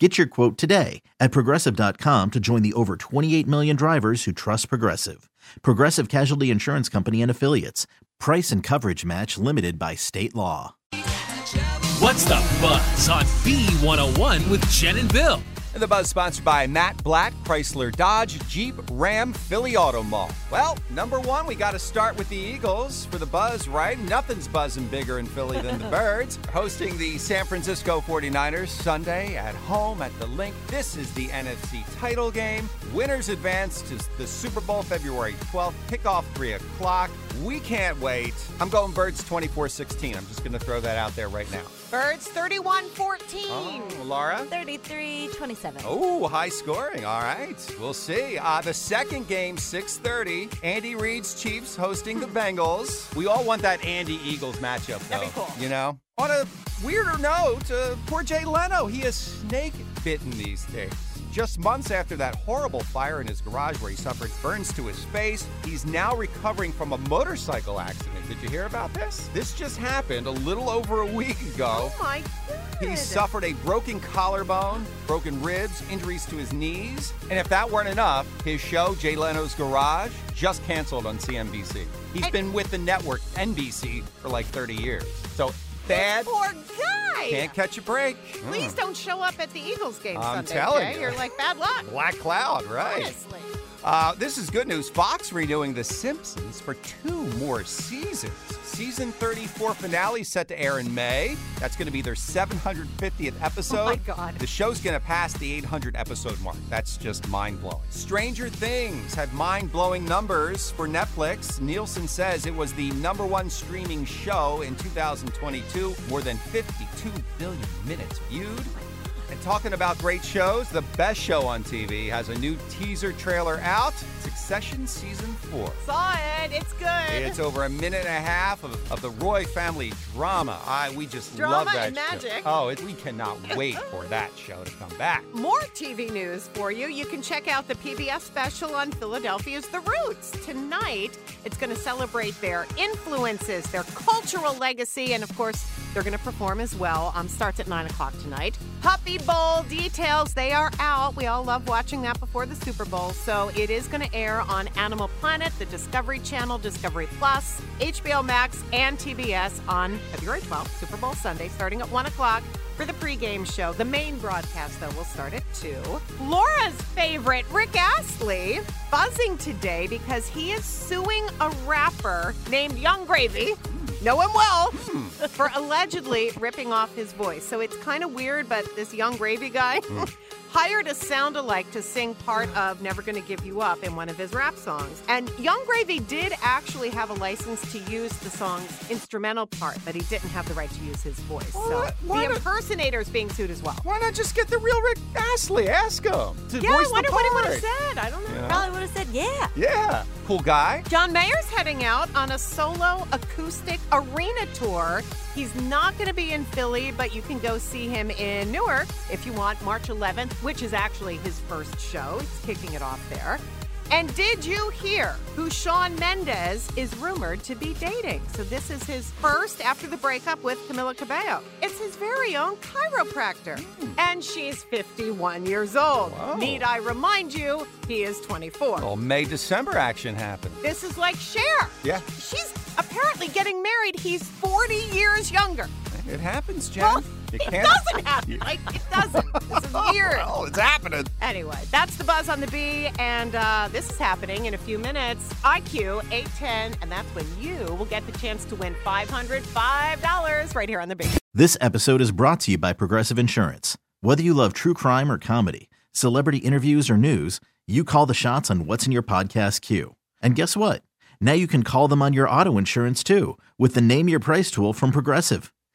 Get your quote today at progressive.com to join the over 28 million drivers who trust Progressive. Progressive Casualty Insurance Company and Affiliates. Price and coverage match limited by state law. What's the buzz on B101 with Jen and Bill? And the buzz sponsored by Matt Blatt, Chrysler Dodge, Jeep, Ram, Philly Auto Mall. Well, number one, we got to start with the Eagles for the buzz, right? Nothing's buzzing bigger in Philly than the Birds. Hosting the San Francisco 49ers Sunday at home at the Linc. This is the NFC title game. Winners advance to the Super Bowl February 12th. Kickoff 3 o'clock. We can't wait. I'm going Birds 24 16. I'm just going to throw that out there right now. Birds 31 14. Oh, Laura? 33 27. Oh, high scoring. All right. We'll see. Uh, the second game, 6.30. Andy Reid's Chiefs hosting the Bengals. We all want that Andy Eagles matchup, though. That'd be cool. You know? On a weirder note, uh, poor Jay Leno. He is snake bitten these days. Just months after that horrible fire in his garage where he suffered burns to his face, he's now recovering from a motorcycle accident. Did you hear about this? This just happened a little over a week ago. Oh my god. He suffered a broken collarbone, broken ribs, injuries to his knees, and if that weren't enough, his show, Jay Leno's Garage, just canceled on CNBC. He's And- been with the network NBC for like 30 years. So bad, Poor guy. Can't catch a break. Please Mm. don't show up at the Eagles game I'm Sunday. telling Jay. you. You're like bad luck. Black cloud, right? Honestly. Uh, this is good news. Fox renewing The Simpsons for two more seasons. Season 34 finale set to air in May. That's going to be their 750th episode. Oh my God. The show's going to pass the 800 episode mark. That's just mind blowing. Stranger Things had mind blowing numbers for Netflix. Nielsen says it was the number one streaming show in 2022, more than 52 billion minutes viewed. And talking about great shows, the best show on TV has a new teaser trailer out Succession Season 4. Saw it. It's good. It's over a minute and a half of, of the Roy family drama. I we just Drama love that and show. magic. Oh, it, we cannot wait for that show to come back. More TV news for you. You can check out the PBS special on Philadelphia's The Roots. Tonight, it's going to celebrate their influences, their cultural legacy, and of course, they're going to perform as well. Um, starts at 9 o'clock tonight. Puppy Bowl details, they are out. We all love watching that before the Super Bowl. So it is going to air on Animal Planet, the Discovery Channel, Discovery Plus, HBO Max, and TBS on February 12th, Super Bowl Sunday, starting at 1 o'clock for the pregame show. The main broadcast, though, will start at 2. Laura's favorite, Rick Astley, buzzing today because he is suing a rapper named Yung Gravy. Know him well hmm. for allegedly ripping off his voice. So it's kind of weird, but this Yung Gravy guy hmm. hired a sound alike to sing part of Never Gonna Give You Up in one of his rap songs. And Yung Gravy did actually have a license to use the song's instrumental part, but he didn't have the right to use his voice. So What? The not- impersonator is being sued as well. Why not just get the real Rick Astley? Ask him to Yeah, I wonder what he would have said. I don't know. Yeah. Probably would have said yeah. Yeah, cool guy. John Mayer's heading out on a solo acoustic arena tour. He's not going to be in Philly, but you can go see him in Newark if you want, March 11th, which is actually his first show. He's kicking it off there. And did you hear who Shawn Mendes is rumored to be dating? So this is his first after the breakup with Camila Cabello. It's his very own chiropractor. Hmm. And she's 51 years old. Wow. Need I remind you, he is 24. Well, May December action happened. This is like Cher. Yeah. She's apparently getting married. He's 40 years younger. It happens, Jen. Well, it can't. doesn't happen. Like, it doesn't. This is weird. Oh, it's happening. Anyway, that's the buzz on the bee, and uh, this is happening in a few minutes. IQ 810, and that's when you will get the chance to win $505 right here on the bee. This episode is brought to you by Progressive Insurance. Whether you love true crime or comedy, celebrity interviews or news, you call the shots on what's in your podcast queue. And guess what? Now you can call them on your auto insurance too with the Name Your Price tool from Progressive.